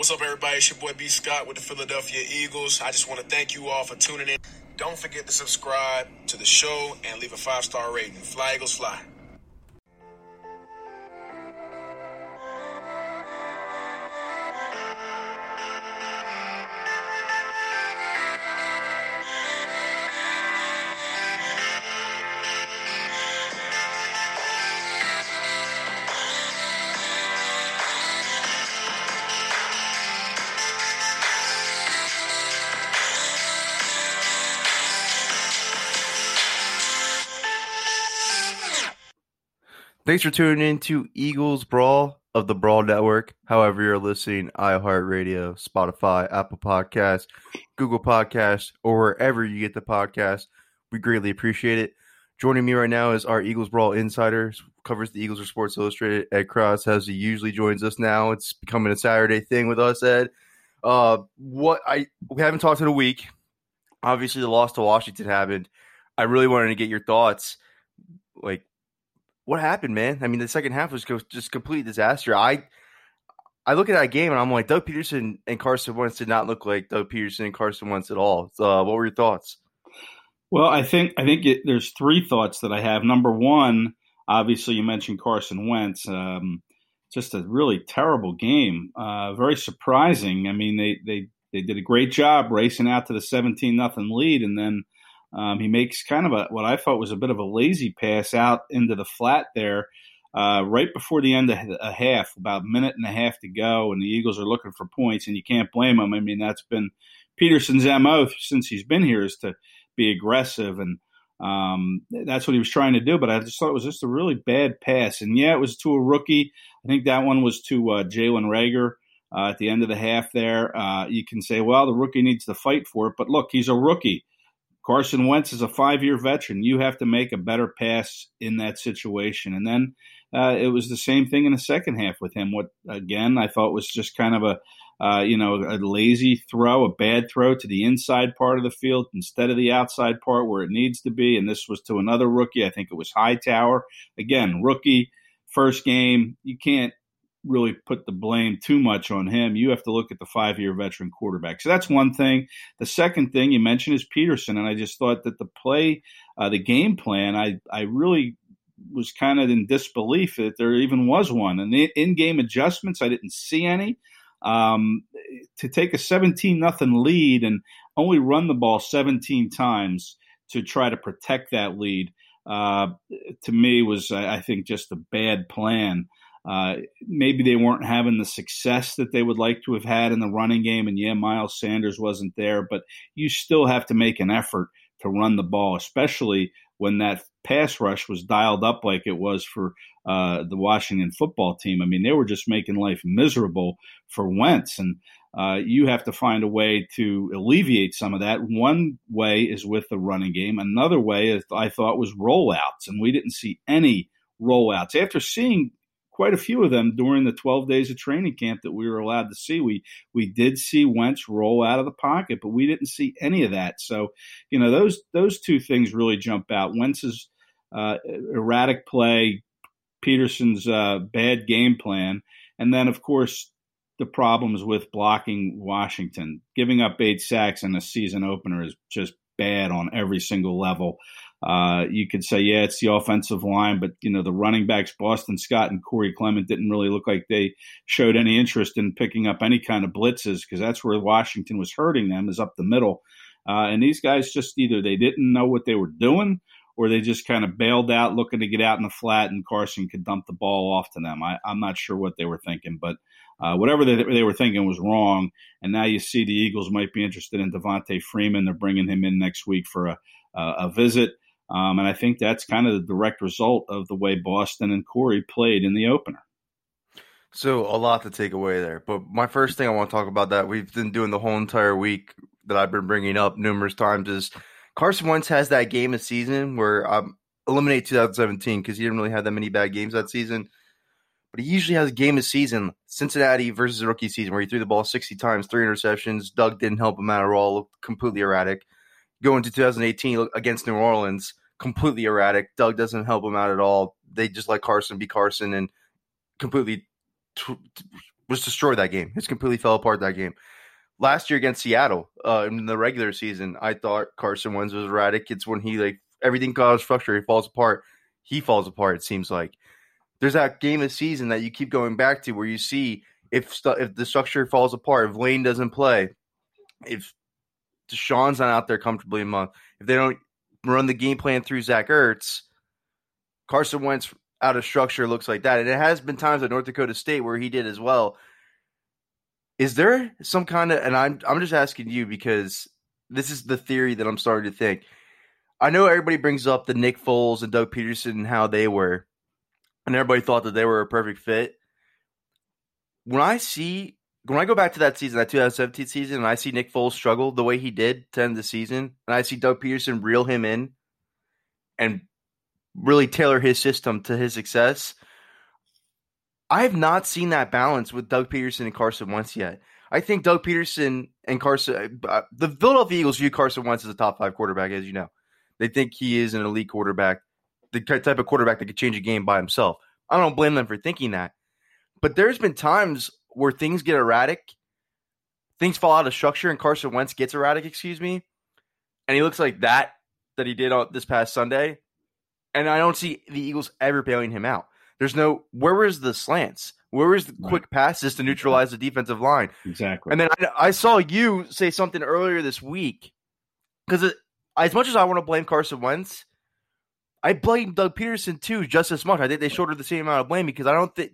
What's up, everybody? It's your boy B. Scott with the Philadelphia Eagles. I just want to thank you all for tuning in. Don't forget to subscribe to the show and leave a five star rating. Fly Eagles Fly. Thanks for tuning in to Eagles Brawl of the Brawl Network. However, you're listening, iHeartRadio, Spotify, Apple Podcasts, Google Podcasts, or wherever you get the podcast. We greatly appreciate it. Joining me right now is our Eagles Brawl insider, covers the Eagles for Sports Illustrated, Ed Kracz, as he usually joins us now. It's becoming a Saturday thing with us, Ed. Uh, what I we haven't talked in a week. Obviously, the loss to Washington happened. I really wanted to get your thoughts. Like, what happened, man? I mean, the second half was just complete disaster. I I look at that game and I'm like, Doug Pederson and Carson Wentz did not look like Doug Pederson and Carson Wentz at all. So, uh, what were your thoughts? Well, I think I think it, there's three thoughts that I have. Number one, obviously, you mentioned Carson Wentz. Um, just a really terrible game. Uh, very surprising. I mean, they they they did a great job racing out to the 17 nothing lead, and then um, he makes kind of a what I thought was a bit of a lazy pass out into the flat there, uh, right before the end of a half, about a minute and a half to go, and the Eagles are looking for points, and you can't blame them. I mean, that's been Pederson's mo since he's been here is to be aggressive, and um, that's what he was trying to do. But I just thought it was just a really bad pass, and yeah, it was to a rookie. I think that one was to uh, Jalen Reagor. Uh, at the end of the half, there, uh, you can say, well, the rookie needs to fight for it. But look, he's a rookie. Carson Wentz is a five year veteran. You have to make a better pass in that situation. And then uh, it was the same thing in the second half with him. What, again, I thought was just kind of a, uh, you know, a lazy throw, a bad throw to the inside part of the field instead of the outside part where it needs to be. And this was to another rookie. I think it was Hightower. Again, rookie, first game. You can't really put the blame too much on him. You have to look at the five year veteran quarterback. So that's one thing. The second thing you mentioned is Pederson. and I just thought that the play, uh, the game plan, I I really was kind of in disbelief that there even was one. And the in game adjustments, I didn't see any. Um, to take a 17 nothing lead and only run the ball 17 times to try to protect that lead, uh, to me was I think just a bad plan. Uh, maybe they weren't having the success that they would like to have had in the running game. And yeah, Miles Sanders wasn't there, but you still have to make an effort to run the ball, especially when that pass rush was dialed up like it was for uh, the Washington football team. I mean, they were just making life miserable for Wentz. And uh, you have to find a way to alleviate some of that. One way is with the running game. Another way, I thought, was rollouts. And we didn't see any rollouts. After seeing quite a few of them during the 12 days of training camp that we were allowed to see. We we did see Wentz roll out of the pocket, but we didn't see any of that. So, you know, those those two things really jump out. Wentz's uh, erratic play, Pederson's uh, bad game plan, and then of course the problems with blocking Washington. Giving up eight sacks in a season opener is just bad on every single level. Uh, you could say, yeah, it's the offensive line, but you know the running backs, Boston Scott and Corey Clement, didn't really look like they showed any interest in picking up any kind of blitzes because that's where Washington was hurting them is up the middle. Uh, and these guys just either they didn't know what they were doing or they just kind of bailed out looking to get out in the flat and Carson could dump the ball off to them. I, am not sure what they were thinking, but uh, whatever they, they, were thinking was wrong. And now you see the Eagles might be interested in Devonta Freeman. They're bringing him in next week for a, a visit. Um, and I think that's kind of the direct result of the way Boston and Corey played in the opener. So a lot to take away there. But my first thing I want to talk about that we've been doing the whole entire week that I've been bringing up numerous times is Carson Wentz has that game of season where um, eliminate 2017 because he didn't really have that many bad games that season. But he usually has a game of season, Cincinnati versus rookie season, where he threw the ball 60 times, three interceptions. Doug didn't help him out at all, looked completely erratic. Going to 2018 against New Orleans, completely erratic. Doug doesn't help him out at all. They just let Carson be Carson and completely t- t- was destroyed that game. It's completely fell apart that game. Last year against Seattle uh, in the regular season, I thought Carson Wentz was erratic. It's when he like everything got frustrated, falls apart. He falls apart. It seems like there's that game of season that you keep going back to where you see if stu- if the structure falls apart, if Lane doesn't play, if DeSean's not out there comfortably a month, if they don't run the game plan through Zach Ertz, Carson Wentz out of structure looks like that. And it has been times at North Dakota State where he did as well. Is there some kind of and I'm I'm just asking you because this is the theory that I'm starting to think. I know everybody brings up the Nick Foles and Doug Pederson and how they were, and everybody thought that they were a perfect fit. When I see when I go back to that season, that 2017 season, and I see Nick Foles struggle the way he did to end the season, and I see Doug Pederson reel him in and really tailor his system to his success. I have not seen that balance with Doug Pederson and Carson Wentz yet. I think Doug Pederson and Carson, uh, the Philadelphia Eagles view Carson Wentz as a top five quarterback, as you know. They think he is an elite quarterback, the type of quarterback that could change a game by himself. I don't blame them for thinking that. But there's been times where things get erratic, things fall out of structure, and Carson Wentz gets erratic, excuse me, and he looks like that that he did on this past Sunday. And I don't see the Eagles ever bailing him out. There's no where was the slants? Where was the quick passes to neutralize the defensive line? Exactly. And then I, I saw you say something earlier this week because as much as I want to blame Carson Wentz, I blame Doug Pederson too just as much. I think they shoulder the same amount of blame because I don't think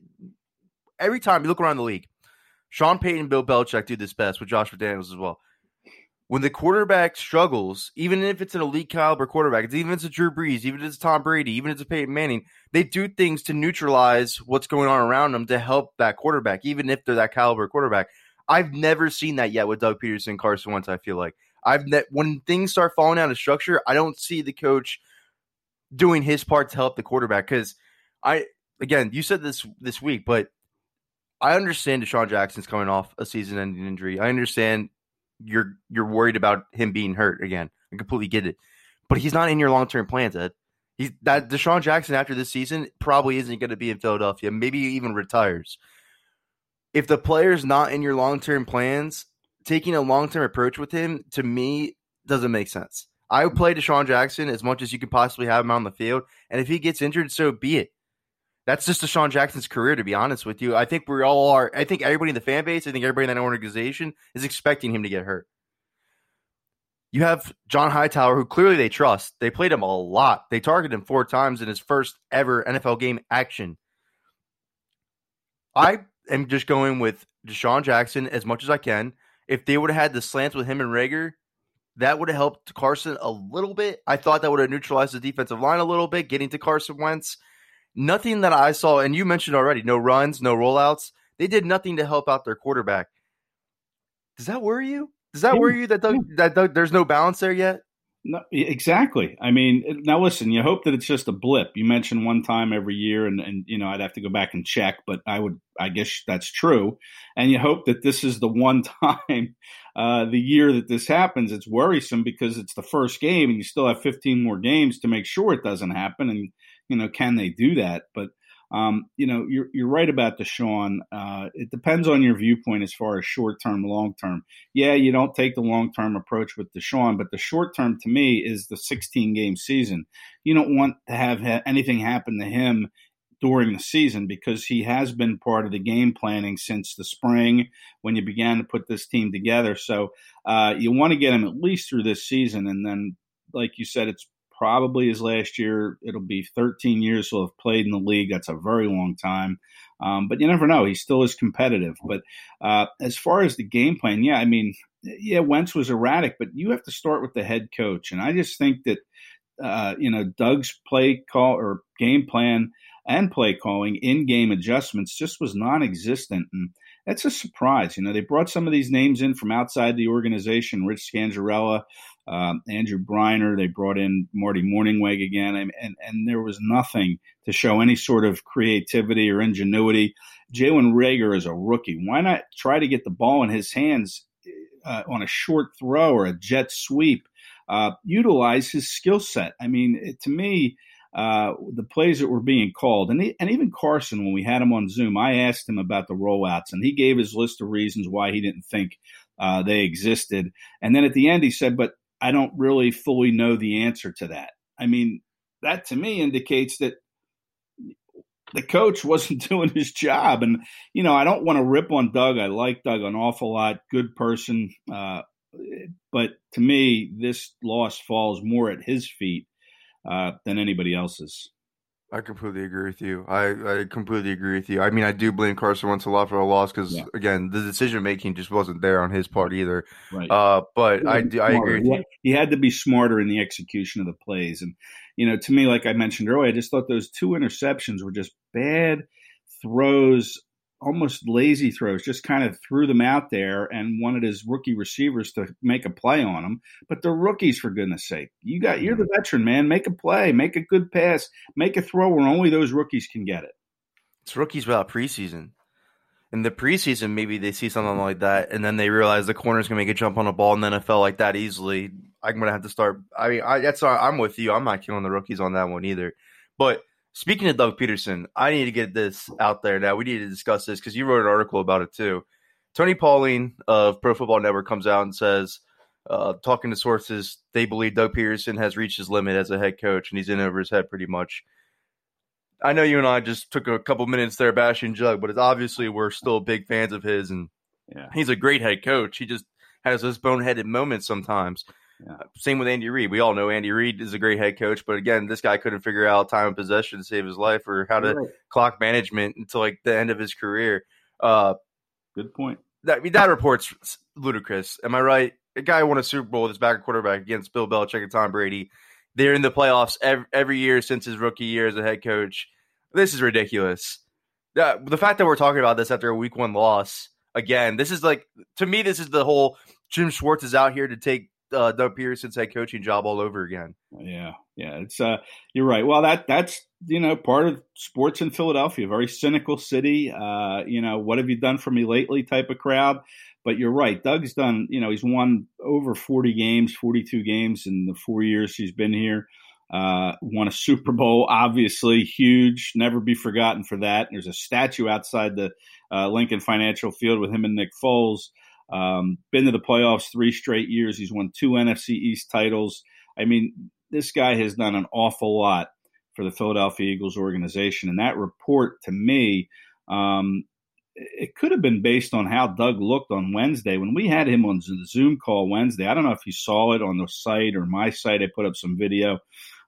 every time you look around the league, Sean Payton, and Bill Belichick do this best with Josh McDaniels as well. When the quarterback struggles, even if it's an elite caliber quarterback, even if it's a Drew Brees, even if it's Tom Brady, even if it's a Peyton Manning, they do things to neutralize what's going on around them to help that quarterback, even if they're that caliber quarterback. I've never seen that yet with Doug Pederson, Carson Wentz. I feel like I've ne- when things start falling out of structure, I don't see the coach doing his part to help the quarterback because I again you said this this week, but I understand DeSean Jackson's coming off a season-ending injury. I understand you're you're worried about him being hurt again. I completely get it, but he's not in your long-term plans, Ed. He's that DeSean Jackson after this season probably isn't going to be in Philadelphia. Maybe he even retires. If the player's not in your long-term plans, taking a long-term approach with him to me doesn't make sense. I would play DeSean Jackson as much as you could possibly have him on the field, and if he gets injured, so be it that's just DeSean Jackson's career, to be honest with you. I think we all are. I think everybody in the fan base, I think everybody in that organization is expecting him to get hurt. You have John Hightower, who clearly they trust. They played him a lot. They targeted him four times in his first ever NFL game action. I am just going with DeSean Jackson as much as I can. If they would have had the slants with him and Reagor, that would have helped Carson a little bit. I thought that would have neutralized the defensive line a little bit, getting to Carson Wentz nothing that I saw, and you mentioned already, no runs, no rollouts. They did nothing to help out their quarterback. Does that worry you? Does that yeah. worry you that Doug, that Doug, there's no balance there yet? No, exactly. I mean, now listen. You hope that it's just a blip. You mentioned one time every year, and and you know I'd have to go back and check, but I would. I guess that's true. And you hope that this is the one time, uh, the year that this happens. It's worrisome because it's the first game, and you still have 15 more games to make sure it doesn't happen. And you know, can they do that? But um, you know, you're you're right about DeSean. Uh, it depends on your viewpoint as far as short term, long term. Yeah, you don't take the long term approach with DeSean, but the short term to me is the 16 game season. You don't want to have ha- anything happen to him during the season because he has been part of the game planning since the spring when you began to put this team together. So uh, you want to get him at least through this season, and then, like you said, it's probably his last year. It'll be 13 years he'll have played in the league. That's a very long time. Um, but you never know. He still is competitive. But uh, as far as the game plan, yeah, I mean, yeah, Wentz was erratic, but you have to start with the head coach. And I just think that, uh, you know, Doug's play call or game plan and play calling, in game adjustments just was non existent. And that's a surprise. You know, they brought some of these names in from outside the organization Rich Scangarello, um, Andrew Breiner. They brought in Marty Mornhinweg again, and, and, and there was nothing to show any sort of creativity or ingenuity. Jalen Reagor is a rookie. Why not try to get the ball in his hands uh, on a short throw or a jet sweep? Uh, utilize his skill set. I mean, to me, uh, the plays that were being called, and, he, and even Carson, when we had him on Zoom, I asked him about the rollouts, and he gave his list of reasons why he didn't think uh, they existed. And then at the end, he said, "But I don't really fully know the answer to that." I mean, that to me indicates that the coach wasn't doing his job. And you know, I don't want to rip on Doug. I like Doug an awful lot. Good person. Uh, but to me, this loss falls more at his feet uh, than anybody else's. I completely agree with you. I, I completely agree with you. I mean, I do blame Carson Wentz a lot for the loss because, yeah. again, the decision making just wasn't there on his part either. Right. Uh, but I, I agree with you. He had to be smarter in the execution of the plays. And, you know, to me, like I mentioned earlier, I just thought those two interceptions were just bad throws almost lazy throws, just kind of threw them out there and wanted his rookie receivers to make a play on them. But they're rookies, for goodness sake. You got you're the mm-hmm. veteran, man. Make a play, make a good pass, make a throw where only those rookies can get it. It's rookies without preseason. In the preseason, maybe they see something like that, and then they realize the corner's gonna make a jump on a ball in the NFL like that easily. I'm gonna have to start. I mean, I, that's I'm with you. I'm not killing the rookies on that one either. But Speaking of Doug Pederson, I need to get this out there now. We need to discuss this because you wrote an article about it too. Tony Pauline of Pro Football Network comes out and says, uh, talking to sources, they believe Doug Pederson has reached his limit as a head coach and he's in over his head pretty much. I know you and I just took a couple minutes there bashing Jug, but it's obviously we're still big fans of his and yeah. he's a great head coach. He just has those boneheaded moments sometimes. Yeah. Same with Andy Reid. We all know Andy Reid is a great head coach, but again, this guy couldn't figure out time of possession to save his life or how to right. clock management until like the end of his career. Uh, Good point. That I mean, that report's ludicrous. Am I right? A guy won a Super Bowl with his backup quarterback against Bill Belichick and Tom Brady. They're in the playoffs every, every year since his rookie year as a head coach. This is ridiculous. Uh, the fact that we're talking about this after a week one loss again, this is like to me, this is the whole Jim Schwartz is out here to take uh, Doug Pederson's head coaching job all over again. Yeah, yeah, it's uh, you're right. Well, that that's you know part of sports in Philadelphia, very cynical city. Uh, you know, what have you done for me lately? Type of crowd. But you're right. Doug's done. You know, he's won over 40 games, 42 games in the four years he's been here. Uh, won a Super Bowl, obviously huge, never be forgotten for that. There's a statue outside the uh, Lincoln Financial Field with him and Nick Foles. Um, been to the playoffs three straight years. He's won two NFC East titles. I mean, this guy has done an awful lot for the Philadelphia Eagles organization. And that report to me, um, it could have been based on how Doug looked on Wednesday. When we had him on the Zoom call Wednesday, I don't know if you saw it on the site or my site. I put up some video.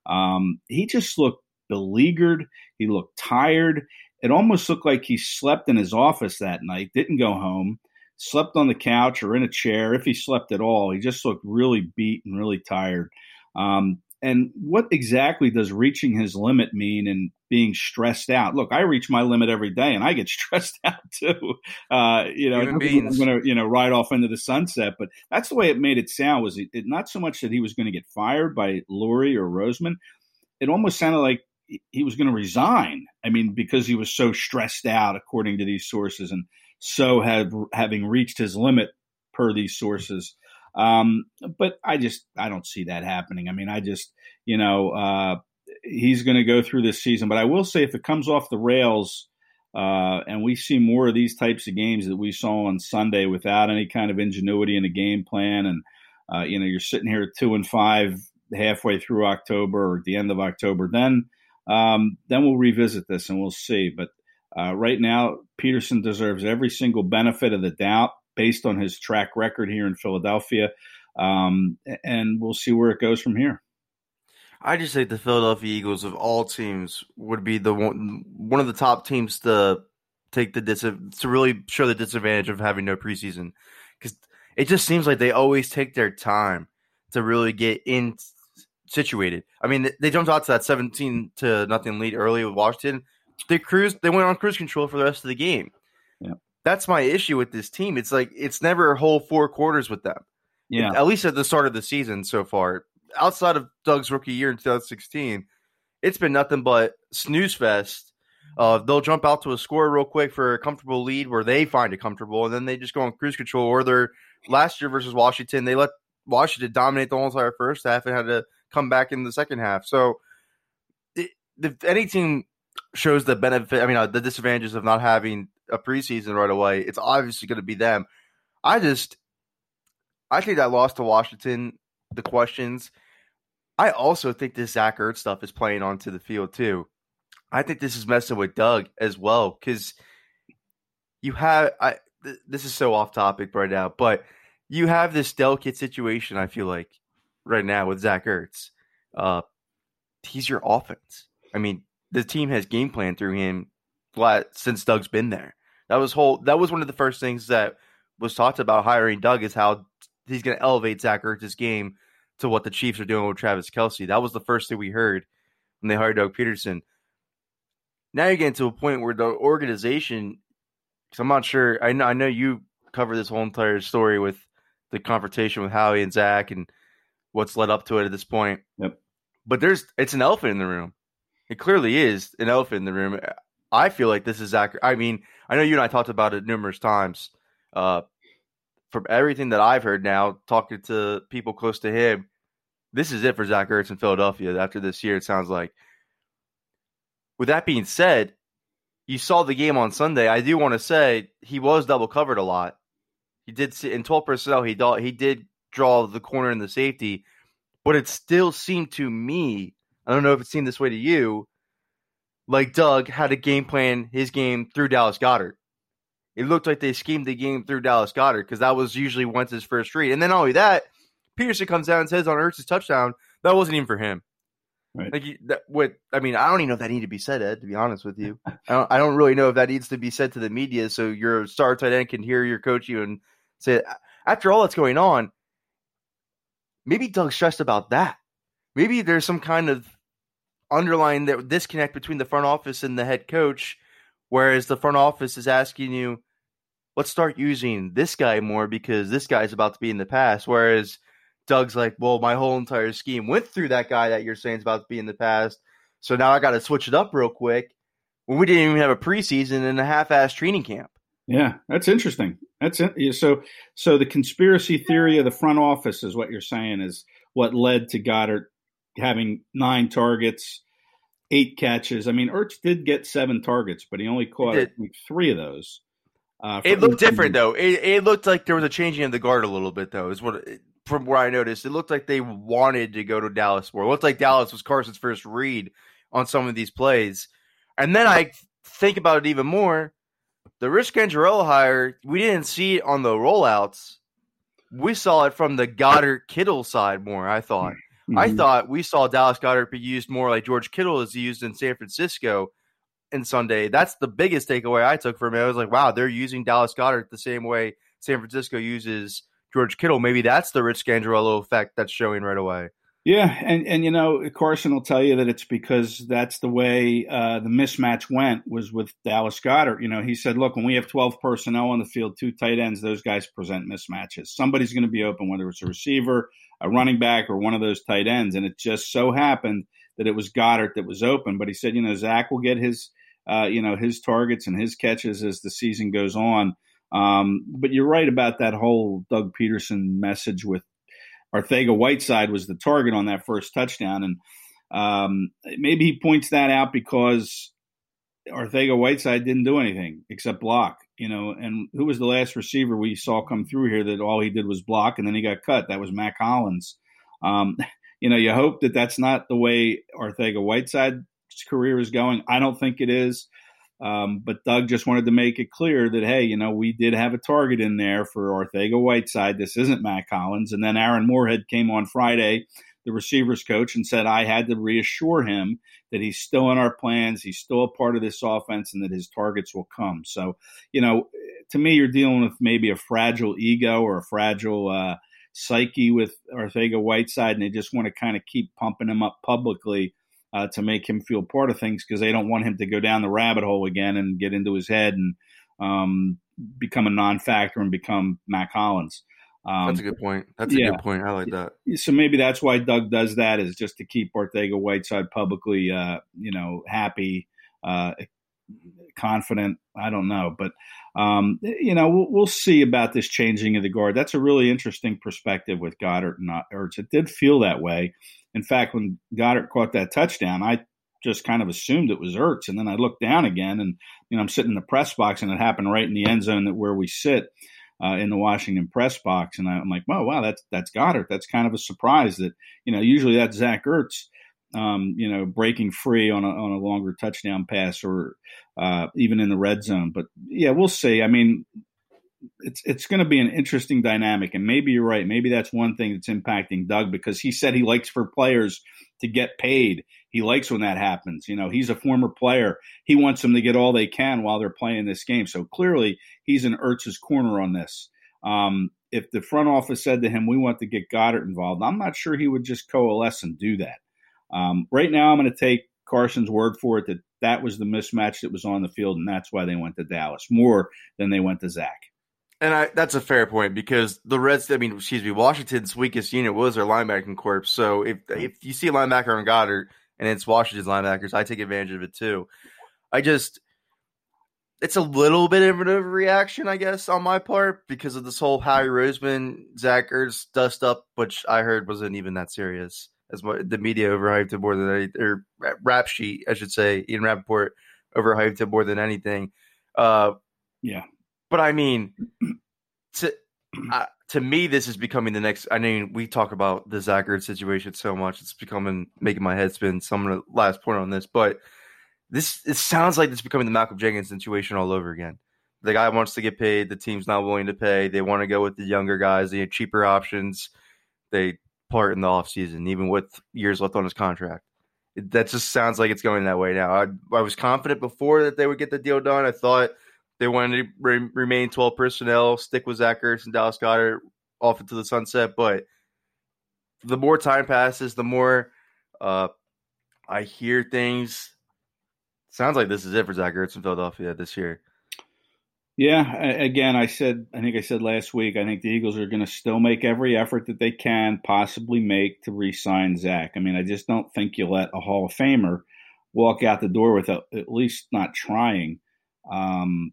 Um, he just looked beleaguered. He looked tired. It almost looked like he slept in his office that night, didn't go home slept on the couch or in a chair, if he slept at all. He just looked really beat and really tired. Um, and what exactly does reaching his limit mean and being stressed out? Look, I reach my limit every day and I get stressed out too. Uh, you know, I'm going to, you know, ride off into the sunset, but that's the way it made it sound was it, it not so much that he was going to get fired by Lurie or Roseman. It almost sounded like he was going to resign. I mean, because he was so stressed out, according to these sources. And, so have having reached his limit per these sources. Um, but I just I don't see that happening. I mean, I just you know uh, he's going to go through this season. But I will say, if it comes off the rails. Uh, and we see more of these types of games that we saw on Sunday without any kind of ingenuity in the game plan. And, uh, you know, you're sitting here at two and five halfway through October or at the end of October. Then, um, then we'll revisit this and we'll see. But uh, right now, Pederson deserves every single benefit of the doubt based on his track record here in Philadelphia. Um, and we'll see where it goes from here. I just think the Philadelphia Eagles of all teams would be the one one of the top teams to take the dis- to really show the disadvantage of having no preseason because it just seems like they always take their time to really get in situated. I mean, they jumped out to that seventeen to nothing lead early with Washington, they cruised. They went on cruise control for the rest of the game. Yeah. That's my issue with this team. It's like it's never a whole four quarters with them. Yeah. At least at the start of the season so far. Outside of Doug's rookie year in 2016, it's been nothing but snooze fest. Uh, they'll jump out to a score real quick for a comfortable lead where they find it comfortable, and then they just go on cruise control. Or they're last year versus Washington, they let Washington dominate the whole entire first half and had to come back in the second half. So, if any team shows the benefit, I mean, uh, the disadvantages of not having a preseason right away, it's obviously going to be them. I just, I think that loss to Washington, the questions. I also think this Zach Ertz stuff is playing onto the field too. I think this is messing with Doug as well because you have. I th- this is so off topic right now, but you have this delicate situation. I feel like right now with Zach Ertz, uh, he's your offense. I mean, the team has game plan through him since Doug's been there. That was whole. That was one of the first things that was talked about hiring Doug is how he's going to elevate Zach Ertz's game to what the Chiefs are doing with Travis Kelce. That was the first thing we heard when they hired Doug Pederson. Now you're getting to a point where the organization, because I'm not sure. I know I know you cover this whole entire story with the confrontation with Howie and Zach and what's led up to it at this point. Yep. But there's it's an elephant in the room. It clearly is an elephant in the room. I feel like this is Zach. I mean, I know you and I talked about it numerous times. Uh, from everything that I've heard now, talking to people close to him, this is it for Zach Ertz in Philadelphia after this year. It sounds like. With that being said, you saw the game on Sunday. I do want to say he was double covered a lot. He did see in twelve personnel. He he did draw the corner and the safety, but it still seemed to me. I don't know if it seemed this way to you. Like Doug had a game plan his game through Dallas Goedert. It looked like they schemed the game through Dallas Goedert because that was usually once his first read. And then not only that, Pederson comes down and says on Ertz's touchdown that wasn't even for him. Right. Like that, what I mean, I don't even know if that needed to be said, Ed. To be honest with you, I don't. I don't really know if that needs to be said to the media, so your star tight end can hear your coach you and say, after all that's going on, maybe Doug's stressed about that. Maybe there's some kind of underlying the disconnect between the front office and the head coach, whereas the front office is asking you, let's start using this guy more because this guy's about to be in the past, whereas Doug's like, well, my whole entire scheme went through that guy that you're saying is about to be in the past. So now I got to switch it up real quick when we didn't even have a preseason and a half-ass training camp. Yeah, that's interesting. That's it. So, so the conspiracy theory of the front office is what you're saying is what led to Goedert having nine targets, eight catches. I mean, Ertz did get seven targets, but he only caught think, three of those. Uh, It looked different though. It, it looked like there was a changing of the guard a little bit though. Is what from where I noticed. It looked like they wanted to go to Dallas more. It looked like Dallas was Carson's first read on some of these plays, and then I think about it even more. The Rich Scangarello hire, we didn't see it on the rollouts. We saw it from the Goedert Kittle side more. I thought. I Mhm. thought we saw Dallas Goedert be used more like George Kittle is used in San Francisco in Sunday. That's the biggest takeaway I took from it. I was like, wow, they're using Dallas Goedert the same way San Francisco uses George Kittle. Maybe that's the Rich Scangarello effect that's showing right away. Yeah, and and you know Carson will tell you that it's because that's the way uh, the mismatch went was with Dallas Goedert. You know, he said, "Look, when we have twelve personnel on the field, two tight ends, those guys present mismatches. Somebody's going to be open, whether it's a receiver, a running back, or one of those tight ends." And it just so happened that it was Goedert that was open. But he said, "You know, Zach will get his, uh, you know, his targets and his catches as the season goes on." Um, but you're right about that whole Doug Pederson message with Arcega-Whiteside was the target on that first touchdown, and um, maybe he points that out because Arcega-Whiteside didn't do anything except block. You know, and who was the last receiver we saw come through here that all he did was block and then he got cut? That was Mack Hollins. Um, you know, you hope that that's not the way Arcega-Whiteside's career is going. I don't think it is. Um, but Doug just wanted to make it clear that, hey, you know, we did have a target in there for Arcega-Whiteside. This isn't Mack Hollins. And then Aaron Moorehead came on Friday, the receivers coach, and said, I had to reassure him that he's still in our plans. He's still a part of this offense and that his targets will come. So, you know, to me, you're dealing with maybe a fragile ego or a fragile uh, psyche with Arcega-Whiteside, and they just want to kind of keep pumping him up publicly uh, to make him feel part of things because they don't want him to go down the rabbit hole again and get into his head and um, become a non-factor and become Mack Hollins. Um, that's a good point. That's a good point. I like that. So maybe that's why Doug does that is just to keep Arcega-Whiteside publicly, uh, you know, happy, uh, confident. I don't know, but um, you know, we'll, we'll, see about this changing of the guard. That's a really interesting perspective with Goedert and Ertz. It did feel that way. In fact, when Goedert caught that touchdown, I just kind of assumed it was Ertz, and then I looked down again, and you know, I'm sitting in the press box, and it happened right in the end zone that where we sit uh, in the Washington press box, and I'm like, "Wow, wow, that's that's Goedert. That's kind of a surprise that you know usually that's Zach Ertz, um, you know, breaking free on a on a longer touchdown pass or uh, even in the red zone. But yeah, we'll see. I mean, it's it's going to be an interesting dynamic, and maybe you're right. Maybe that's one thing that's impacting Doug because he said he likes for players to get paid. He likes when that happens. You know, he's a former player. He wants them to get all they can while they're playing this game. So clearly, he's in Ertz's corner on this. Um, if the front office said to him, "We want to get Goedert involved," I'm not sure he would just coalesce and do that. Um, right now, I'm going to take Carson's word for it that that was the mismatch that was on the field, and that's why they went to Dallas more than they went to Zach. And I, that's a fair point because the Reds, I mean, excuse me, Washington's weakest unit was their linebacking corps. So if if you see a linebacker on Goedert and it's Washington's linebackers, I take advantage of it too. I just, it's a little bit of a reaction, I guess, on my part because of this whole Harry Roseman, Zach Ertz dust up, which I heard wasn't even that serious. As what the media overhyped it more than any, or rap sheet, I should say, Ian Rapoport overhyped it more than anything. Uh, yeah, but I mean, to to me, this is becoming the next. I mean, we talk about the Zach Ertz situation so much; it's becoming making my head spin. So I'm gonna last point on this, but this it sounds like it's becoming the Malcolm Jenkins situation all over again. The guy wants to get paid. The team's not willing to pay. They want to go with the younger guys, the cheaper options. They part in the offseason, even with years left on his contract. that just sounds like it's going that way now. I, I was confident before that they would get the deal done. I thought they wanted to re- remain 12 personnel, stick with Zach Ertz and Dallas Goedert off into the sunset. But the more time passes, the more uh, I hear things. Sounds like this is it for Zach Ertz in Philadelphia this year. Yeah, again, I said, I think I said last week, I think the Eagles are going to still make every effort that they can possibly make to re sign Zach. I mean, I just don't think you let a Hall of Famer walk out the door without at least not trying. Um,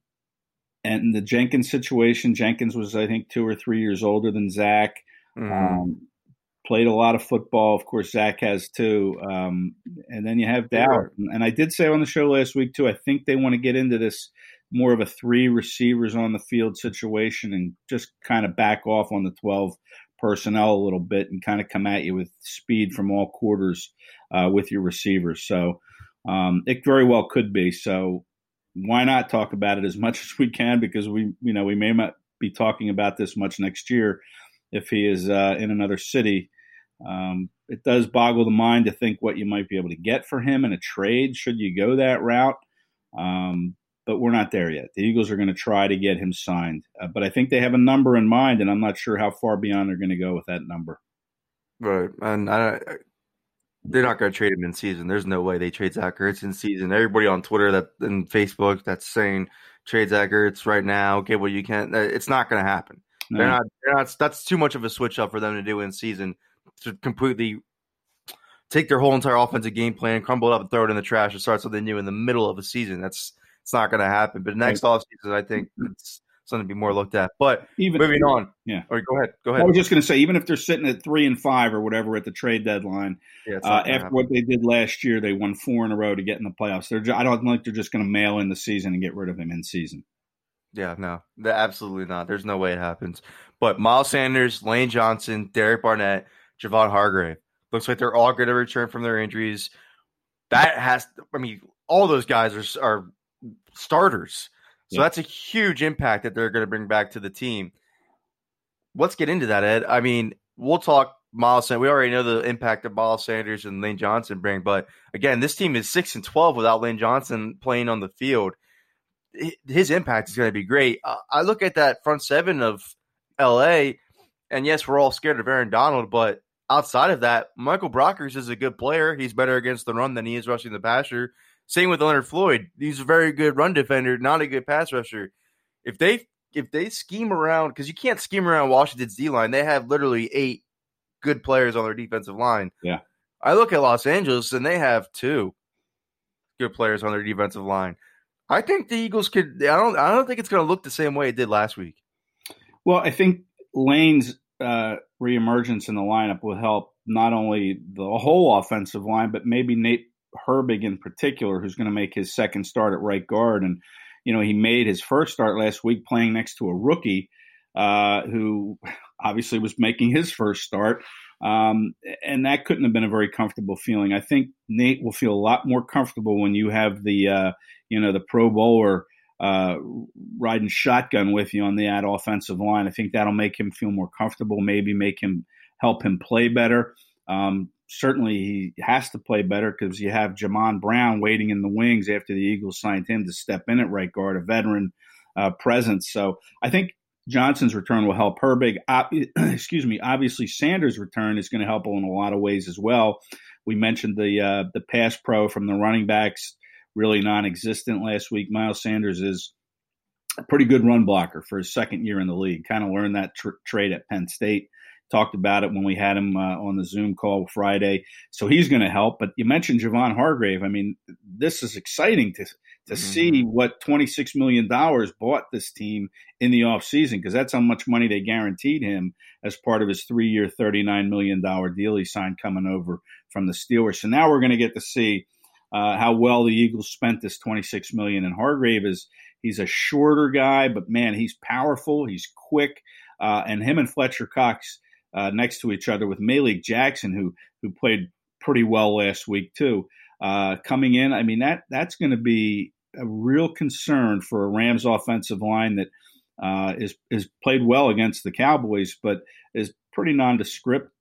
and the Jenkins situation, Jenkins was, I think, two or three years older than Zach. Mm-hmm. Um, played a lot of football. Of course, Zach has too. Um, and then you have Dallas. And I did say on the show last week, too, I think they want to get into this more of a three receivers on the field situation and just kind of back off on the 12 personnel a little bit and kind of come at you with speed from all quarters uh, with your receivers. So um, it very well could be. So why not talk about it as much as we can because we you know we may not be talking about this much next year if he is uh, in another city. Um, it does boggle the mind to think what you might be able to get for him in a trade should you go that route. Um, but we're not there yet. The Eagles are going to try to get him signed, uh, but I think they have a number in mind, and I'm not sure how far beyond they're going to go with that number. Right, and I, they're not going to trade him in season. There's no way they trade Zach Ertz in season. Everybody on Twitter that and Facebook that's saying trade Zach Ertz right now, Okay, well you can't. it's not going to happen. No. They're not. They're not. That's too much of a switch up for them to do in season to completely take their whole entire offensive game plan, crumble it up, and throw it in the trash, and start something new in the middle of a season. That's it's not going to happen. But next right. offseason, I think it's something to be more looked at. But even moving on, yeah. Or go ahead, go ahead. I was just going to say, even if they're sitting at three and five or whatever at the trade deadline, yeah, uh, after happen. what they did last year, they won four in a row to get in the playoffs. They're, I don't think they're just going to mail in the season and get rid of him in season. Yeah, no, absolutely not. There's no way it happens. But Miles Sanders, Lane Johnson, Derek Barnett, Javon Hargrave looks like they're all going to return from their injuries. That has, I mean, all those guys are are starters. So yeah. that's a huge impact that they're going to bring back to the team. Let's get into that, Ed. I mean, we'll talk Miles Sanders. We already know the impact that Miles Sanders and Lane Johnson bring, but again, this team is six and twelve without Lane Johnson playing on the field. His impact is going to be great. I look at that front seven of LA, and yes, we're all scared of Aaron Donald, but outside of that, Michael Brockers is a good player. He's better against the run than he is rushing the passer. Same with Leonard Floyd. He's a very good run defender, not a good pass rusher. If they if they scheme around because you can't scheme around Washington's D line, they have literally eight good players on their defensive line. Yeah. I look at Los Angeles and they have two good players on their defensive line. I think the Eagles could I don't I don't think it's gonna look the same way it did last week. Well, I think Lane's uh, reemergence in the lineup will help not only the whole offensive line, but maybe Nate Herbig in particular, who's going to make his second start at right guard. And, you know, he made his first start last week playing next to a rookie uh, who obviously was making his first start. Um, and that couldn't have been a very comfortable feeling. I think Nate will feel a lot more comfortable when you have the, uh, you know, the Pro Bowler uh, riding shotgun with you on the ad offensive line. I think that'll make him feel more comfortable, maybe make him help him play better. Um, certainly, he has to play better because you have Jamon Brown waiting in the wings after the Eagles signed him to step in at right guard, a veteran uh, presence. So I think Johnson's return will help Herbig. excuse me. Obviously, Sanders' return is going to help in a lot of ways as well. We mentioned the uh, the pass pro from the running backs really non-existent last week. Miles Sanders is a pretty good run blocker for his second year in the league. Kind of learned that tr- trade at Penn State. Talked about it when we had him uh, on the Zoom call Friday. So he's going to help. But you mentioned Javon Hargrave. I mean, this is exciting to to mm-hmm. see what $26 million bought this team in the offseason because that's how much money they guaranteed him as part of his three year, $39 million deal he signed coming over from the Steelers. So now we're going to get to see uh, how well the Eagles spent this 26 million. And Hargrave is he's a shorter guy, but man, he's powerful. He's quick, uh, and him and Fletcher Cox uh, next to each other with Malik Jackson, who who played pretty well last week too, uh, coming in. I mean that that's going to be a real concern for a Rams offensive line that uh, is is played well against the Cowboys, but is pretty nondescript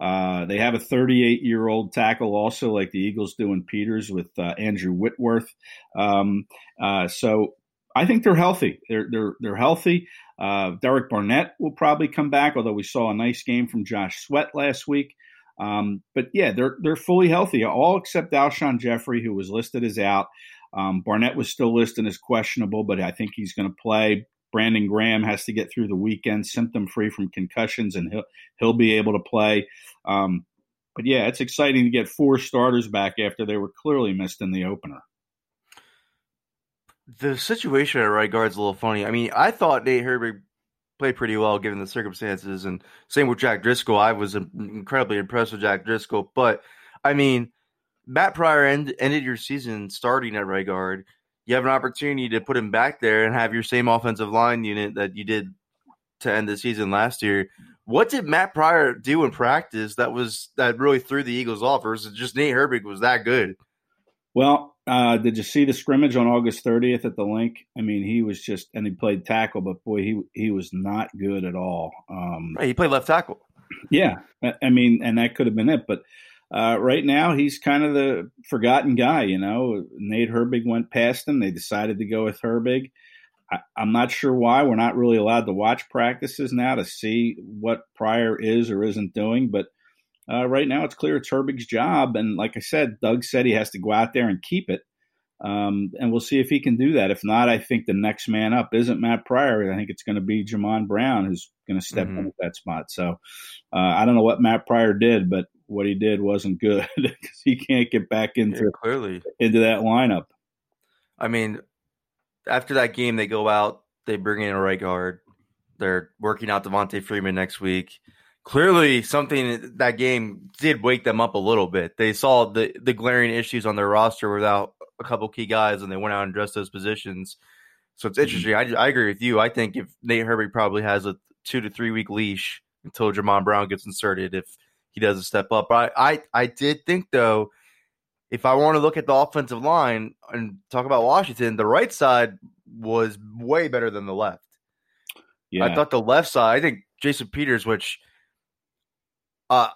uh, they have a 38 year old tackle also, like the Eagles do in Peters with uh, Andrew Whitworth. Um, uh, so I think they're healthy. They're they're they're healthy. Uh, Derek Barnett will probably come back, although we saw a nice game from Josh Sweat last week. Um, but yeah, they're they're fully healthy, all except Alshon Jeffery, who was listed as out. Um, Barnett was still listed as questionable, but I think he's going to play. Brandon Graham has to get through the weekend symptom free from concussions, and he'll he'll be able to play. Um, but yeah, it's exciting to get four starters back after they were clearly missed in the opener. The situation at right guard's a little funny. I mean, I thought Nate Herbig played pretty well given the circumstances, and same with Jack Driscoll. I was incredibly impressed with Jack Driscoll, but I mean, Matt Pryor end, ended your season starting at right guard you have an opportunity to put him back there and have your same offensive line unit that you did to end the season last year. What did Matt Pryor do in practice that was that really threw the Eagles off, or was it just Nate Herbig was that good? Well, uh, did you see the scrimmage on August 30th at the Linc? I mean, he was just and he played tackle, but boy, he he was not good at all. Um, right, he played left tackle. Yeah, I mean, and that could have been it, but uh, right now he's kind of the forgotten guy. You know, Nate Herbig went past him. They decided to go with Herbig. I, am not sure why. We're not really allowed to watch practices now to see what Pryor is or isn't doing. But uh, right now, it's clear it's Herbig's job. And like I said, Doug said he has to go out there and keep it. Um, and we'll see if he can do that. If not, I think the next man up isn't Matt Pryor. I think it's going to be Jamon Brown who's going to step mm-hmm. into that spot. So uh, I don't know what Matt Pryor did, but what he did wasn't good because he can't get back into yeah, clearly into that lineup. I mean, after that game, they go out, they bring in a right guard. They're working out Devonta Freeman next week. Clearly, something that game did wake them up a little bit. They saw the the glaring issues on their roster without a couple key guys, and they went out and addressed those positions. So it's interesting. Mm-hmm. I, I agree with you. I think if Nate Herbig probably has a two to three week leash until Jamon Brown gets inserted, if he doesn't step up. I, I, I did think though, if I want to look at the offensive line and talk about Washington, the right side was way better than the left. Yeah. I thought the left side. I think Jason Peters, which uh,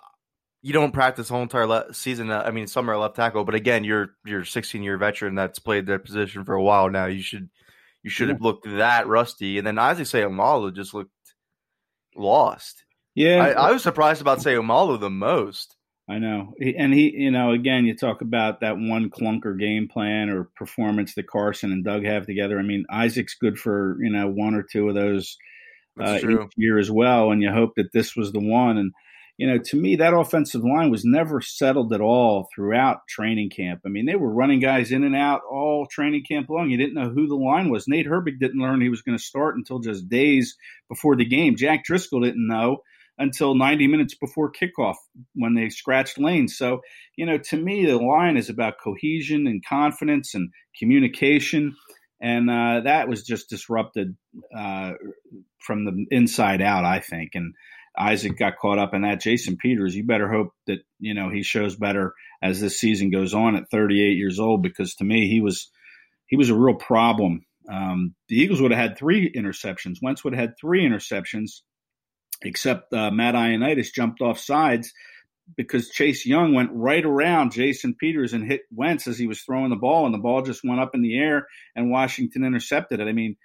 you don't practice whole entire le- season. Uh, I mean, summer left tackle, but again, you're you're 16 year veteran that's played that position for a while now. You should you should have looked that rusty. And then Isaac Seumalo just looked lost. Yeah, I, I was surprised about Seumalo the most. I know. And he, you know, again, you talk about that one clunker game plan or performance that Carson and Doug have together. I mean, Isaac's good for, you know, one or two of those uh, each year as well. And you hope that this was the one. And, you know, to me, that offensive line was never settled at all throughout training camp. I mean, they were running guys in and out all training camp long. You didn't know who the line was. Nate Herbig didn't learn he was going to start until just days before the game. Jack Driscoll didn't know until 90 minutes before kickoff when they scratched lanes. So, you know, to me, the line is about cohesion and confidence and communication. And uh, that was just disrupted uh, from the inside out, I think. And Isaac got caught up in that. Jason Peters, you better hope that, you know, he shows better as this season goes on at 38 years old, because to me, he was he was a real problem. Um, the Eagles would have had three interceptions. Wentz would have had three interceptions except uh, Matt Ioannidis jumped off sides because Chase Young went right around Jason Peters and hit Wentz as he was throwing the ball, and the ball just went up in the air, and Washington intercepted it. I mean,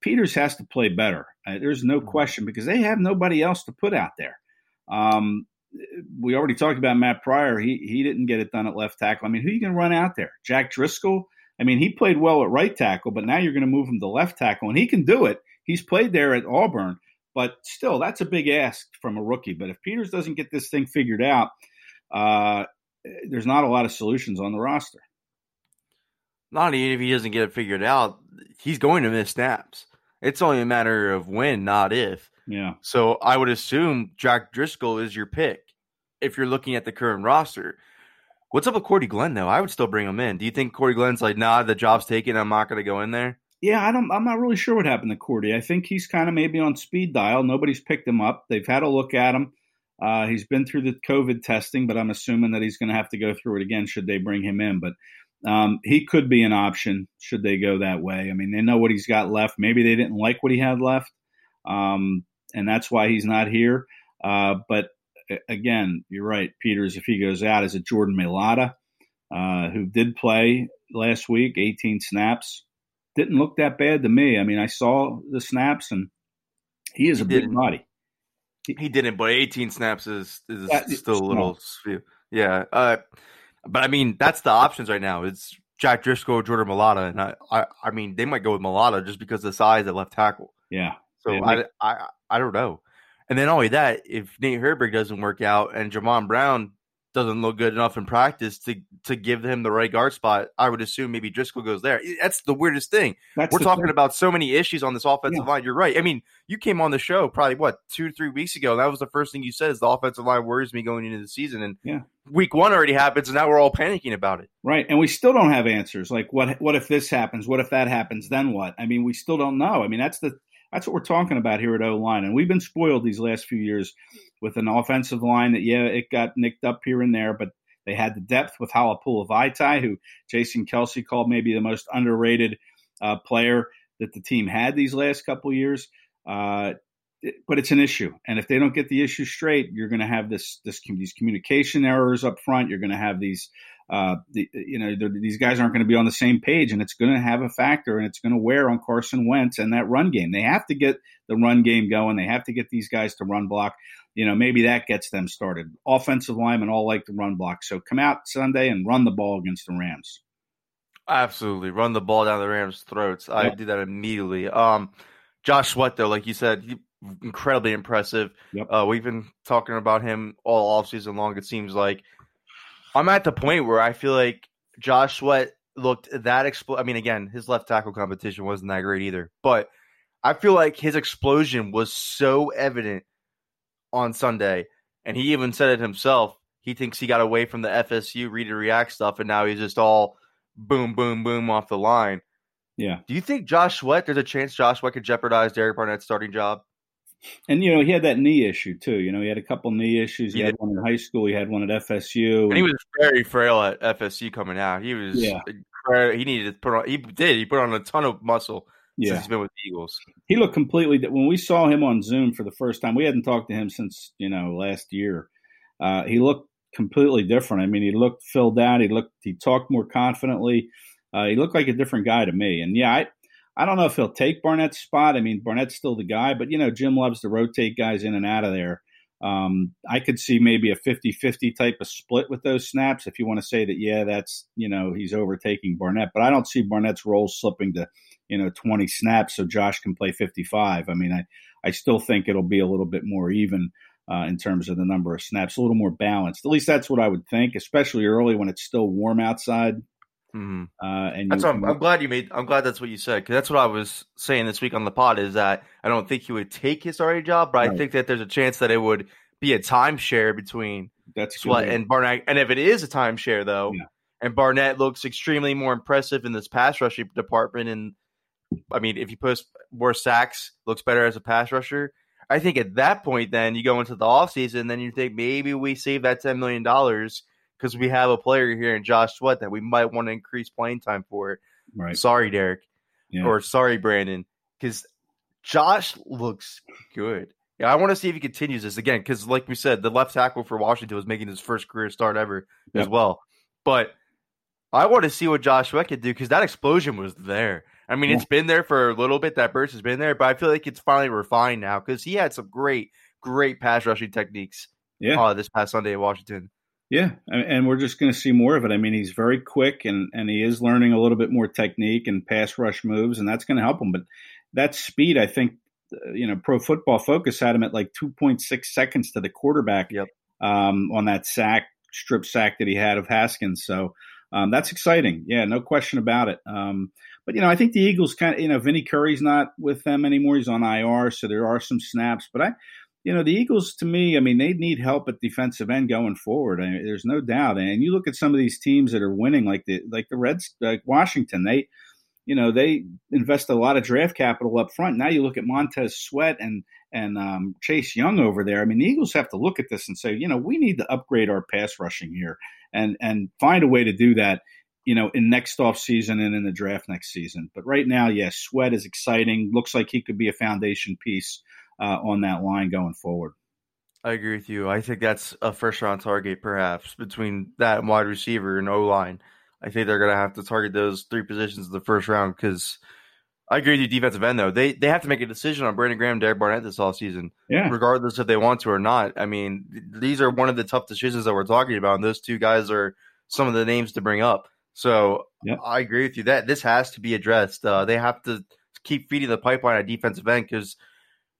Peters has to play better. Uh, there's no mm-hmm. question because they have nobody else to put out there. Um, we already talked about Matt Pryor. He he didn't get it done at left tackle. I mean, who are you going to run out there? Jack Driscoll. I mean, he played well at right tackle, but now you're going to move him to left tackle, and he can do it. He's played there at Auburn. But still, that's a big ask from a rookie. But if Peters doesn't get this thing figured out, uh, there's not a lot of solutions on the roster. Not even if he doesn't get it figured out, he's going to miss snaps. It's only a matter of when, not if. Yeah. So I would assume Jack Driscoll is your pick if you're looking at the current roster. What's up with Cordy Glenn though? I would still bring him in. Do you think Cordy Glenn's like, nah, the job's taken, I'm not going to go in there? Yeah, I don't. I'm not really sure what happened to Cordy. I think he's kind of maybe on speed dial. Nobody's picked him up. They've had a look at him. Uh, he's been through the COVID testing, but I'm assuming that he's going to have to go through it again should they bring him in. But um, he could be an option should they go that way. I mean, they know what he's got left. Maybe they didn't like what he had left, um, and that's why he's not here. Uh, but again, you're right, Peters. If he goes out, is it Jordan Mailata, uh, who did play last week, 18 snaps? didn't look that bad to me. I mean, I saw the snaps, and he is a big body. He, he, didn't, but 18 snaps is is yeah, still a little. Yeah, uh, but I mean, that's the options right now. It's Jack Driscoll, Jordan Mailata, and I, I, I mean, they might go with Mailata just because of the size at left tackle. Yeah. So yeah, I, I, I don't know. And then only that, if Nate Herbig doesn't work out and Jamon Brown doesn't look good enough in practice to to give him the right guard spot, I would assume maybe Driscoll goes there. That's the weirdest thing. That's We're talking thing. about so many issues on this offensive yeah. line. You're right. I mean, you came on the show probably what two three weeks ago. that was the first thing you said is the offensive line worries me going into the season. And yeah. week one already happens, and now we're all panicking about it. Right, and we still don't have answers. Like what what if this happens? What if that happens? Then what? I mean, we still don't know. I mean, that's the that's what we're talking about here at O line, and we've been spoiled these last few years with an offensive line that yeah, it got nicked up here and there, but they had the depth with Halapoulivaati, Vaitai, who Jason Kelce called maybe the most underrated uh, player that the team had these last couple years. Uh, but it's an issue, and if they don't get the issue straight, you're going to have this, this these communication errors up front. You're going to have these, uh, the, you know, these guys aren't going to be on the same page, and it's going to have a factor, and it's going to wear on Carson Wentz and that run game. They have to get the run game going. They have to get these guys to run block you know, maybe that gets them started. Offensive linemen all like to run block. So come out Sunday and run the ball against the Rams. Absolutely. Run the ball down the Rams' throats. I do that immediately. Um, Josh Sweat, though, like you said, he, incredibly impressive. Yep. Uh, we've been talking about him all offseason long, it seems like. I'm at the point where I feel like Josh Sweat looked that expl- I mean, again, his left tackle competition wasn't that great either, but I feel like his explosion was so evident on Sunday, and he even said it himself. He thinks he got away from the FSU read and react stuff, and now he's just all boom, boom, boom off the line. Yeah. Do you think Josh Sweat? There's a chance Josh Sweat could jeopardize Derek Barnett's starting job. And you know he had that knee issue too. You know he had a couple knee issues. He, he had one in high school. He had one at FSU. And, and, he was very frail at FSU coming out. He was. Yeah. He needed to put on. He did. He put on a ton of muscle yeah. since he's been with the Eagles. He looked completely. When we saw him on Zoom for the first time, we hadn't talked to him since you know last year. Uh, he looked completely different. I mean, he looked filled out. He looked. He talked more confidently. Uh, he looked like a different guy to me. And yeah, I. I don't know if he'll take Barnett's spot. I mean, Barnett's still the guy, but you know, Jim loves to rotate guys in and out of there. Um, I could see maybe a 50 50 type of split with those snaps if you want to say that, yeah, that's, you know, he's overtaking Barnett. But I don't see Barnett's role slipping to, you know, 20 snaps so Josh can play 55. I mean, I, I still think it'll be a little bit more even uh, in terms of the number of snaps, a little more balanced. At least that's what I would think, especially early when it's still warm outside. Mm-hmm. Uh, and you, I'm, I'm, glad you made. I'm glad that's what you said because that's what I was saying this week on the pod. Is that I don't think he would take his starting job, but right. I think that there's a chance that it would be a timeshare between that's Sweat good. and Barnett. And if it is a timeshare, though, yeah. and Barnett looks extremely more impressive in this pass rushing department, and I mean, if you post more sacks, looks better as a pass rusher. I think at that point, then you go into the offseason, then you think maybe we save that $10 million because we have a player here in Josh Sweat that we might want to increase playing time for. Right. Sorry, Derek. Yeah. Or sorry, Brandon. Because Josh looks good. Yeah, I want to see if he continues this again because, like we said, the left tackle for Washington was making his first career start ever yep. as well. But I want to see what Josh Sweat could do because that explosion was there. I mean, yeah. it's been there for a little bit. That burst has been there, but I feel like it's finally refined now because he had some great, great pass rushing techniques. Yeah, uh, this past Sunday in Washington. Yeah, and we're just going to see more of it. I mean, he's very quick, and and he is learning a little bit more technique and pass rush moves, and that's going to help him. But that speed, I think, uh, you know, Pro Football Focus had him at like 2.6 seconds to the quarterback yep. um, on that sack strip sack that he had of Haskins. So um, that's exciting. Yeah, no question about it. Um, but you know, I think the Eagles kind of, you know, Vinnie Curry's not with them anymore. He's on IR, so there are some snaps. But I, you know, the Eagles to me, I mean, they need help at defensive end going forward. I mean, there's no doubt. And you look at some of these teams that are winning, like the like the Reds, like Washington. They, you know, they invest a lot of draft capital up front. Now you look at Montez Sweat and and um, Chase Young over there. I mean, the Eagles have to look at this and say, you know, we need to upgrade our pass rushing here and and find a way to do that you know, in next off season and in the draft next season. But right now, yes, Sweat is exciting. Looks like he could be a foundation piece uh, on that line going forward. I agree with you. I think that's a first round target, perhaps between that and wide receiver and O line. I think they're going to have to target those three positions in the first round because I agree with you. Defensive end though, they they have to make a decision on Brandon Graham, Derek Barnett this all season, yeah. regardless if they want to or not. I mean, these are one of the tough decisions that we're talking about. And those two guys are some of the names to bring up. So yep. I agree with you that this has to be addressed. Uh, they have to keep feeding the pipeline at defensive end because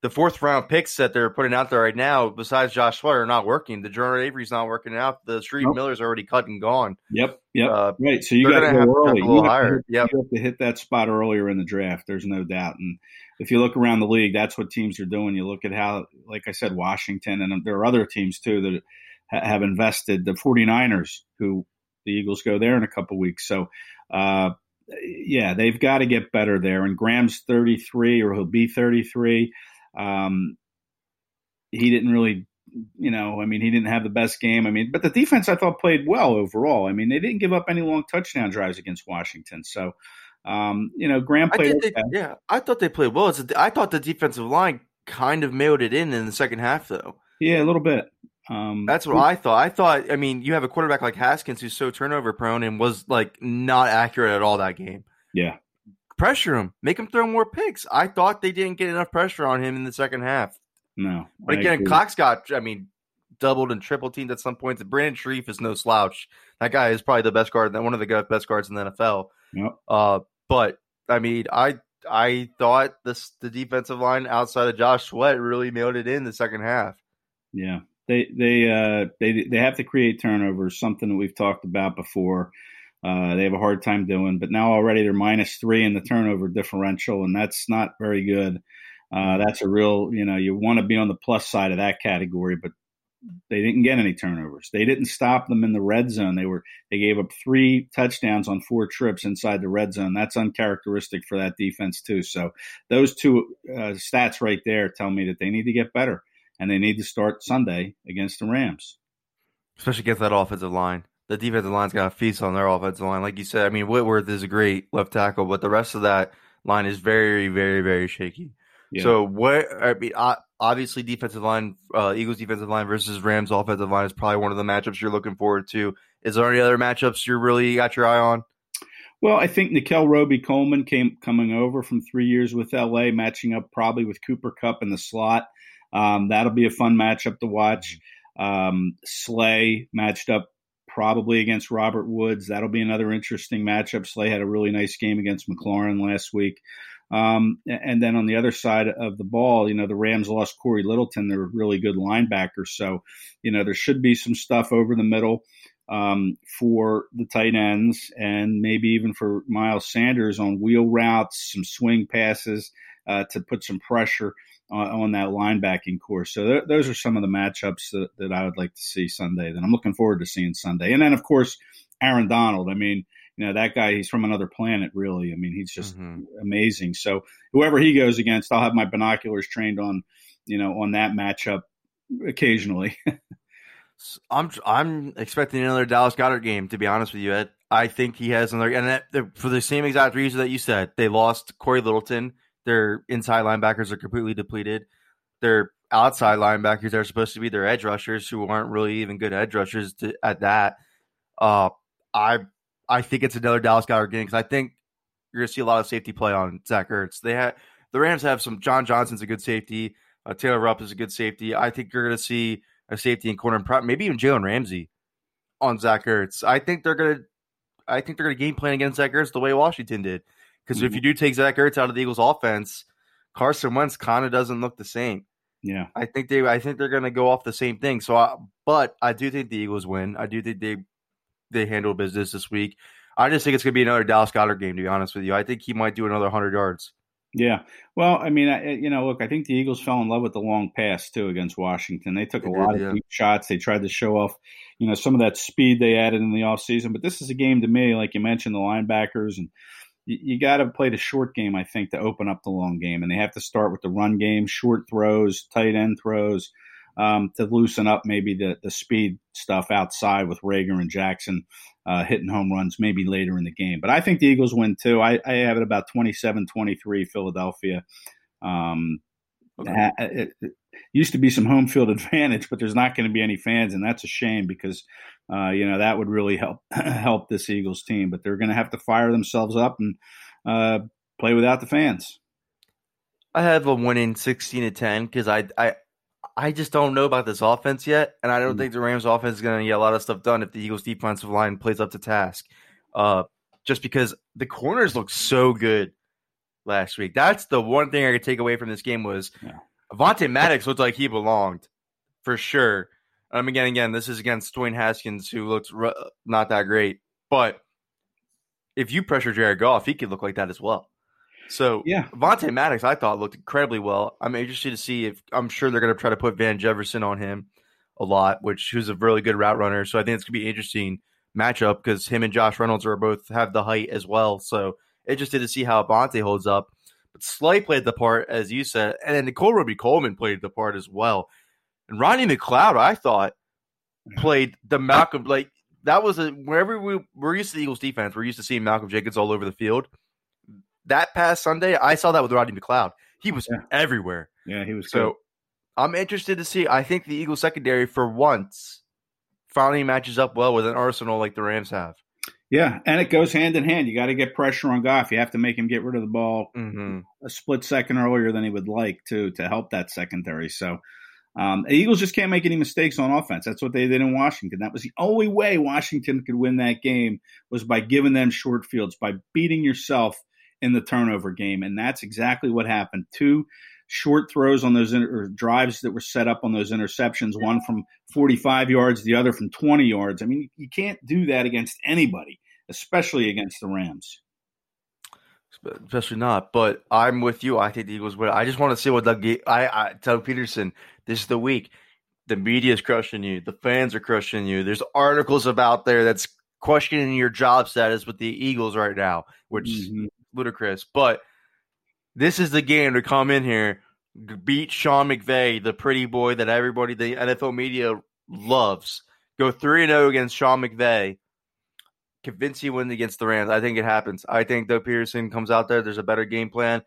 the fourth round picks that they're putting out there right now, besides Josh Sweat, are not working. The Genard Avery's not working out. The Shareef nope. Miller's already cut and gone. Yep. Yep. Uh, right. So you got to go early. You have, hit, yep. you have to hit that spot earlier in the draft. There's no doubt. And if you look around the league, that's what teams are doing. You look at how, like I said, Washington, and there are other teams too that have invested. The 49ers, who the Eagles go there in a couple weeks. So, uh, yeah, they've got to get better there. And Graham's 33, or he'll be 33. Um, he didn't really, you know, I mean, he didn't have the best game. I mean, but the defense I thought played well overall. I mean, they didn't give up any long touchdown drives against Washington. So, um, you know, Graham played. I they, yeah, I thought they played well. I thought the defensive line kind of mailed it in in the second half, though. Yeah, a little bit. Um, That's what I thought. I thought. I mean, you have a quarterback like Haskins who's so turnover prone and was like not accurate at all that game. Yeah, pressure him, make him throw more picks. I thought they didn't get enough pressure on him in the second half. No, but I again, agree. Cox got. I mean, doubled and triple teamed at some points. Brandon Scherff is no slouch. That guy is probably the best guard, one of the best guards in the NFL. Yep. Uh, but I mean, I I thought this the defensive line outside of Josh Sweat really mailed it in the second half. Yeah, they they uh, they they have to create turnovers, something that we've talked about before. Uh, they have a hard time doing, but now already they're minus three in the turnover differential, and that's not very good. Uh, that's a real, you know, you want to be on the plus side of that category, but they didn't get any turnovers. They didn't stop them in the red zone. They were they gave up three touchdowns on four trips inside the red zone. That's uncharacteristic for that defense too. So those two uh, stats right there tell me that they need to get better and they need to start Sunday against the Rams. Especially against that offensive line. The defensive line's got a feast on their offensive line. Like you said, I mean, Whitworth is a great left tackle, but the rest of that line is very, very, very shaky. Yeah. So what? I mean, obviously, defensive line, uh, Eagles defensive line versus Rams offensive line is probably one of the matchups you're looking forward to. Is there any other matchups you're really got your eye on? Well, I think Nickell Robey-Coleman came coming over from three years with LA, matching up probably with Cooper Kupp in the slot. Um, that'll be a fun matchup to watch. Um, Slay matched up probably against Robert Woods. That'll be another interesting matchup. Slay had a really nice game against McLaurin last week. Um, and then on the other side of the ball, you know, the Rams lost Corey Littleton. They're really good linebackers. So, you know, there should be some stuff over the middle um, for the tight ends and maybe even for Miles Sanders on wheel routes, some swing passes uh, to put some pressure on, on that linebacking course. So th- those are some of the matchups that, that I would like to see Sunday that I'm looking forward to seeing Sunday. And then, of course, Aaron Donald. I mean, you know that guy he's from another planet really i mean he's just mm-hmm. amazing so whoever he goes against i'll have my binoculars trained on you know on that matchup occasionally i'm i'm expecting another dallas Goedert game to be honest with you ed i think he has another and that, for the same exact reason that you said they lost Corey littleton their inside linebackers are completely depleted their outside linebackers are supposed to be their edge rushers who aren't really even good edge rushers to, at that uh, I I think it's another Dallas Goedert game because I think you're going to see a lot of safety play on Zach Ertz. They have the Rams have some. John Johnson's a good safety. Uh, Taylor Rapp is a good safety. I think you're going to see a safety in corner, and maybe even Jalen Ramsey on Zach Ertz. I think they're going to. I think they're going to game plan against Zach Ertz the way Washington did. Because mm-hmm. if you do take Zach Ertz out of the Eagles' offense, Carson Wentz kind of doesn't look the same. Yeah, I think they. I think they're going to go off the same thing. So, I, but I do think the Eagles win. I do think they they handle business this week. I just think it's going to be another Dallas Goedert game. To be honest with you, I think he might do another hundred yards. Yeah, well, I mean, I, you know, look, I think the Eagles fell in love with the long pass too against Washington. They took they a did, lot yeah. of deep shots. They tried to show off, you know, some of that speed they added in the offseason. But this is a game to me, like you mentioned, the linebackers and you, you got to play the short game, I think, to open up the long game. And they have to start with the run game, short throws, tight end throws um, to loosen up maybe the, the speed stuff outside with Reagor and Jackson uh, hitting home runs maybe later in the game. But I think the Eagles win too. I, I have it about 27 23 Philadelphia. Um, okay. it, it, used to be some home field advantage, but there's not going to be any fans, and that's a shame because uh, you know that would really help help this Eagles team. But they're going to have to fire themselves up and uh, play without the fans. I have them winning 16 to 10 because I, I I just don't know about this offense yet, and I don't mm think the Rams' offense is going to get a lot of stuff done if the Eagles' defensive line plays up to task. Uh, just because the corners look so good last week. That's the one thing I could take away from this game was yeah. Avonte Maddox looked like he belonged for sure. Um, again, again, this is against Dwayne Haskins, who looks not that great, but if you pressure Jared Goff, he could look like that as well. So yeah, Vontae Maddox, I thought looked incredibly well. I'm interested to see if I'm sure they're going to try to put Van Jefferson on him a lot, which who's a really good route runner. So I think it's going to be an interesting matchup because him and Josh Reynolds are both have the height as well. So interested to see how Vontae holds up. But Slay played the part, as you said, and then Nickell Robey-Coleman played the part as well. And Ronnie McLeod, I thought, played the Malcolm like that was a wherever we we're used to the Eagles defense, we're used to seeing Malcolm Jenkins all over the field that past Sunday, I saw that with Rodney McLeod. He was yeah. everywhere. Yeah, he was. So good. I'm interested to see. I think the Eagles secondary for once finally matches up well with an arsenal like the Rams have. Yeah, and it goes hand in hand. You got to get pressure on Goff. You have to make him get rid of the ball mm-hmm. a split second earlier than he would like to to help that secondary. So um, the Eagles just can't make any mistakes on offense. That's what they did in Washington. That was the only way Washington could win that game was by giving them short fields, by beating yourself in the turnover game. And that's exactly what happened. Two short throws on those inter- drives that were set up on those interceptions, one from 45 yards, the other from 20 yards. I mean, you can't do that against anybody, especially against the Rams. Especially not, but I'm with you. I think the Eagles win. I just want to see what Doug. I, Doug Pederson. This is the week. The media is crushing you. The fans are crushing you. There's articles about there that's questioning your job status with the Eagles right now, which mm-hmm ludicrous. But this is the game to come in here, beat Sean McVay, the pretty boy that everybody, the NFL media loves. Go 3 0 against Sean McVay. Convince you win against the Rams. I think it happens. I think Doug Pederson comes out there. There's a better game plan.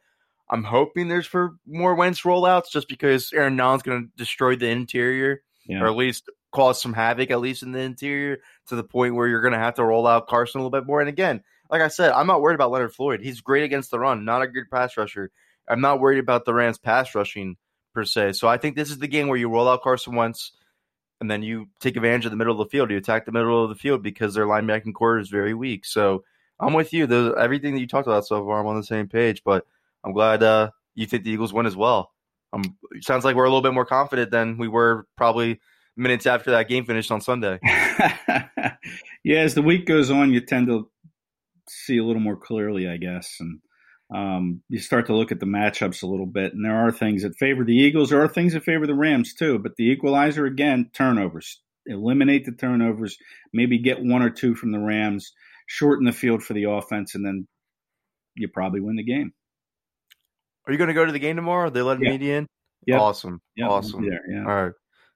I'm hoping there's for more Wentz rollouts just because Aaron Donald's going to destroy the interior yeah. or at least cause some havoc, at least in the interior, to the point where you're going to have to roll out Carson a little bit more. And again, like I said, I'm not worried about Leonard Floyd. He's great against the run, not a good pass rusher. I'm not worried about the Rams pass rushing per se. So I think this is the game where you roll out Carson once and then you take advantage of the middle of the field. You attack the middle of the field because their linebacking core is very weak. So I'm with you. Everything that you talked about so far. I'm on the same page, but I'm glad uh, you think the Eagles win as well. Um, sounds like we're a little bit more confident than we were probably minutes after that game finished on Sunday. yeah, as the week goes on, you tend to see a little more clearly, I guess, and um, you start to look at the matchups a little bit. And there are things that favor the Eagles. There are things that favor the Rams too. But the equalizer again, turnovers. Eliminate the turnovers. Maybe get one or two from the Rams. Shorten the field for the offense, and then you probably win the game. Are you going to go to the game tomorrow? Are they letting yeah. me in? Yeah. Awesome. Yep. Awesome. There, yeah. All right.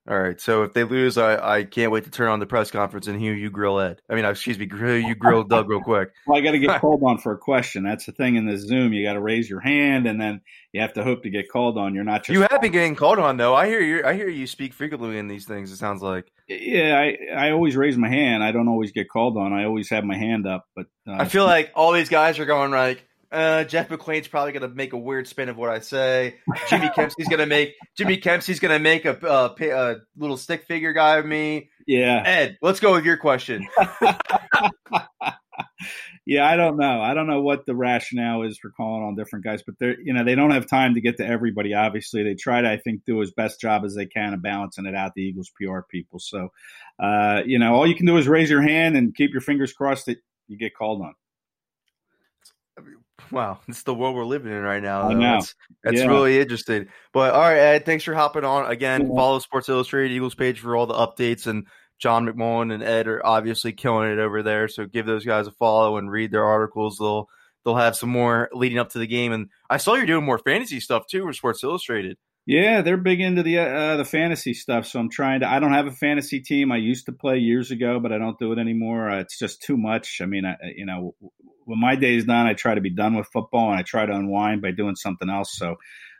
All right. So if they lose, I, I can't wait to turn on the press conference and hear you grill Ed. I mean, excuse me, grill you grill Doug real quick. Well, I got to get called on for a question. That's the thing in the Zoom. You got to raise your hand, and then you have to hope to get called on. You're not just. You have been getting called on, though. I hear you. I hear you speak frequently in these things. It sounds like. Yeah, I I always raise my hand. I don't always get called on. I always have my hand up, but uh, I feel like all these guys are going like uh, Jeff McLane's probably going to make a weird spin of what I say. Jimmy Kempski's going to make Jimmy Kempski's going to make a, a, a, little stick figure guy of me. Yeah, Ed, let's go with your question. yeah, I don't know. I don't know what the rationale is for calling on different guys, but they're you know they don't have time to get to everybody. Obviously, they try to I think do as best job as they can of balancing it out. The Eagles PR people, so uh, you know all you can do is raise your hand and keep your fingers crossed that you get called on. Wow, it's the world we're living in right now. That's, that's yeah. really interesting. But all right, Ed, thanks for hopping on again. Yeah. Follow Sports Illustrated Eagles page for all the updates. And John McMullen and Ed are obviously killing it over there. So give those guys a follow and read their articles. They'll they'll have some more leading up to the game. And I saw you're doing more fantasy stuff too with Sports Illustrated. Yeah, they're big into the uh, the fantasy stuff. So I'm trying to. I don't have a fantasy team. I used to play years ago, but I don't do it anymore. Uh, it's just too much. I mean, I, you know, when my day is done, I try to be done with football and I try to unwind by doing something else. So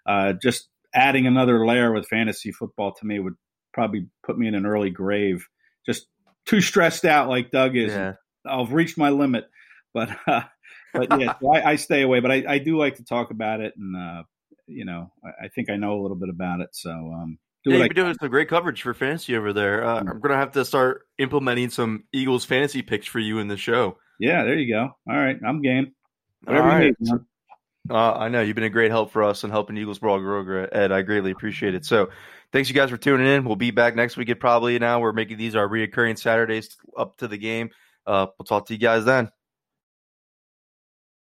uh, just adding another layer with fantasy football to me would probably put me in an early grave. Just too stressed out like Doug is. Yeah. I've reached my limit, but uh, but yeah, so I, I, stay away. But I, I, do like to talk about it, and uh, you know, I, I, think I know a little bit about it. So um, yeah, you've been doing some great coverage for fantasy over there. Uh, mm. I'm gonna have to start implementing some Eagles fantasy picks for you in the show. Yeah, there you go. All right, I'm game. Whatever All right. Need, uh, I know you've been a great help for us and helping Eagles Brawl grow, Ed. I greatly appreciate it. So, thanks you guys for tuning in. We'll be back next week. It probably now we're making these our reoccurring Saturdays up to the game. Uh, we'll talk to you guys then.